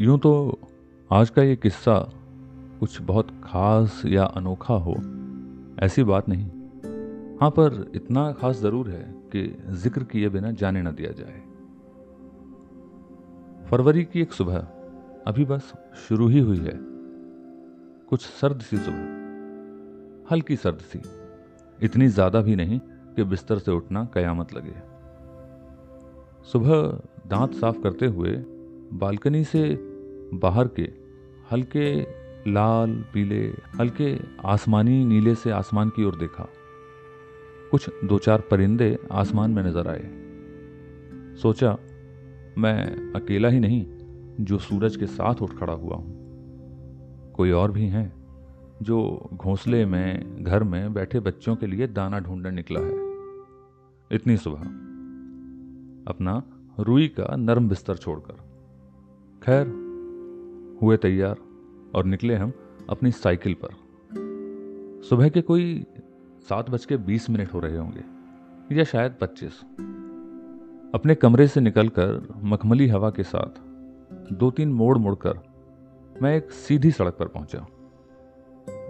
यूँ तो आज का ये किस्सा कुछ बहुत खास या अनोखा हो, ऐसी बात नहीं। हाँ पर इतना खास ज़रूर है कि ज़िक्र किए बिना जाने न दिया जाए। फरवरी की एक सुबह अभी बस शुरू ही हुई है। कुछ सर्द सी सुबह, हल्की सर्द सी, इतनी ज़्यादा भी नहीं कि बिस्तर से उठना कयामत लगे। सुबह दांत साफ़ करते हुए बालकनी से बाहर के, हल्के लाल, पीले, हल्के आसमानी, नीले से आसमान की ओर देखा। कुछ दो चार परिंदे आसमान में नज़र आए। सोचा, मैं अकेला ही नहीं, जो सूरज के साथ उठ खड़ा हुआ हूँ। कोई और भी हैं, जो घोंसले में, घर में बैठे बच्चों के लिए दाना ढूँढने निकला है। इतनी सुबह। अपना रुई का नरम बिस्तर छोड़कर। खैर हुए तैयार और निकले हम अपनी साइकिल पर। सुबह के कोई सात बज के बीस मिनट हो रहे होंगे, या शायद पच्चीस। अपने कमरे से निकलकर मखमली हवा के साथ दो तीन मोड़ मुड़कर मैं एक सीधी सड़क पर पहुँचा।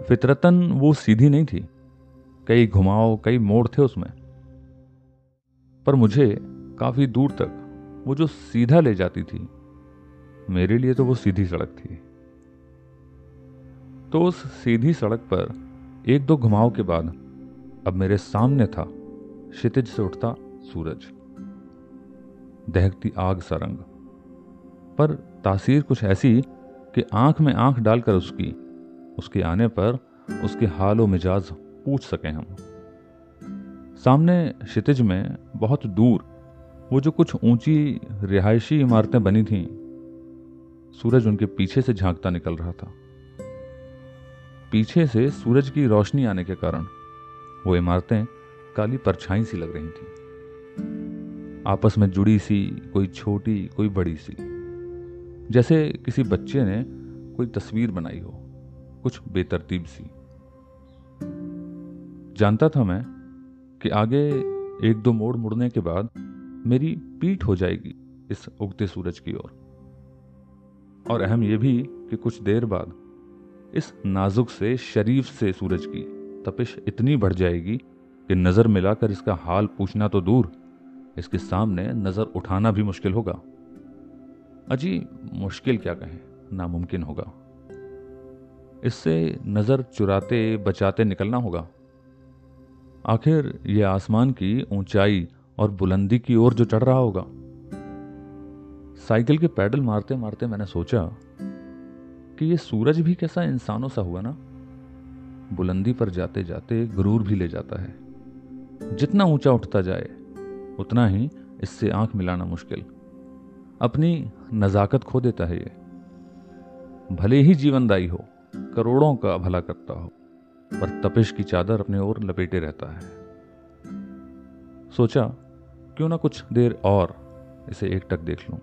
फितरतन वो सीधी नहीं थी, कई घुमाव, कई मोड़ थे उसमें। पर मुझे काफ़ी दूर तक वो जो सीधा ले जाती थी मेरे लिए तो वो सीधी सड़क थी। तो उस सीधी सड़क पर एक दो घुमाव के बाद अब मेरे सामने था क्षितिज से उठता सूरज। दहकती आग सा रंग। पर तासीर कुछ ऐसी कि आँख में आँख डालकर उसकी, उसके आने पर उसके हाल मिजाज पूछ सके हम। सामने क्षितिज में बहुत दूर वो जो कुछ ऊँची रिहायशी इमारतें बनी थीं सूरज उनके पीछे से झांकता निकल रहा था। पीछे से सूरज की रोशनी आने के कारण वो इमारतें काली परछाई सी लग रही थी। आपस में जुड़ी सी, कोई छोटी, कोई बड़ी सी। जैसे किसी बच्चे ने कोई तस्वीर बनाई हो, कुछ बेतरतीब सी। जानता था मैं कि आगे एक दो मोड़ मुड़ने के बाद मेरी पीठ हो जाएगी इस उगते सूरज की ओर। और।, अहम यह भी कि कुछ देर बाद इस नाजुक से शरीफ से सूरज की तपिश इतनी बढ़ जाएगी कि नज़र मिलाकर इसका हाल पूछना तो दूर इसके सामने नज़र उठाना भी मुश्किल होगा। अजी मुश्किल क्या कहें? नामुमकिन होगा। इससे नज़र चुराते बचाते निकलना होगा। आखिर ये आसमान की ऊंचाई और बुलंदी की ओर जो चढ़ रहा होगा। साइकिल के पैडल मारते मारते मैंने सोचा कि ये सूरज भी कैसा इंसानों सा हुआ ना। बुलंदी पर जाते जाते गुरूर भी ले जाता है। जितना ऊँचा उठता जाए, उतना ही इससे आँख मिलाना मुश्किल। अपनी नजाकत खो देता है ये। भले ही जीवनदायी हो, करोड़ों का भला करता हो, पर तपिश की चादर अपने ओर लपेटे रहता है। सोचा, क्यों ना कुछ देर और इसे एक टक देख लूँ।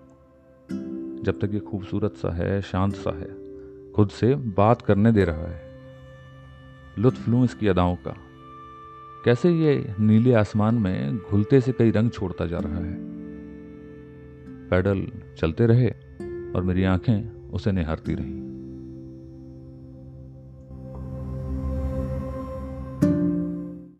जब तक ये खूबसूरत सा है, शांत सा है। खुद से बात करने दे रहा है। लुत्फ लूँ इसकी अदाओं का। कैसे ये नीले आसमान में घुलते से कई रंग छोड़ता जा रहा है? पैडल चलते रहे और मेरी आँखें उसे निहारती रहीं।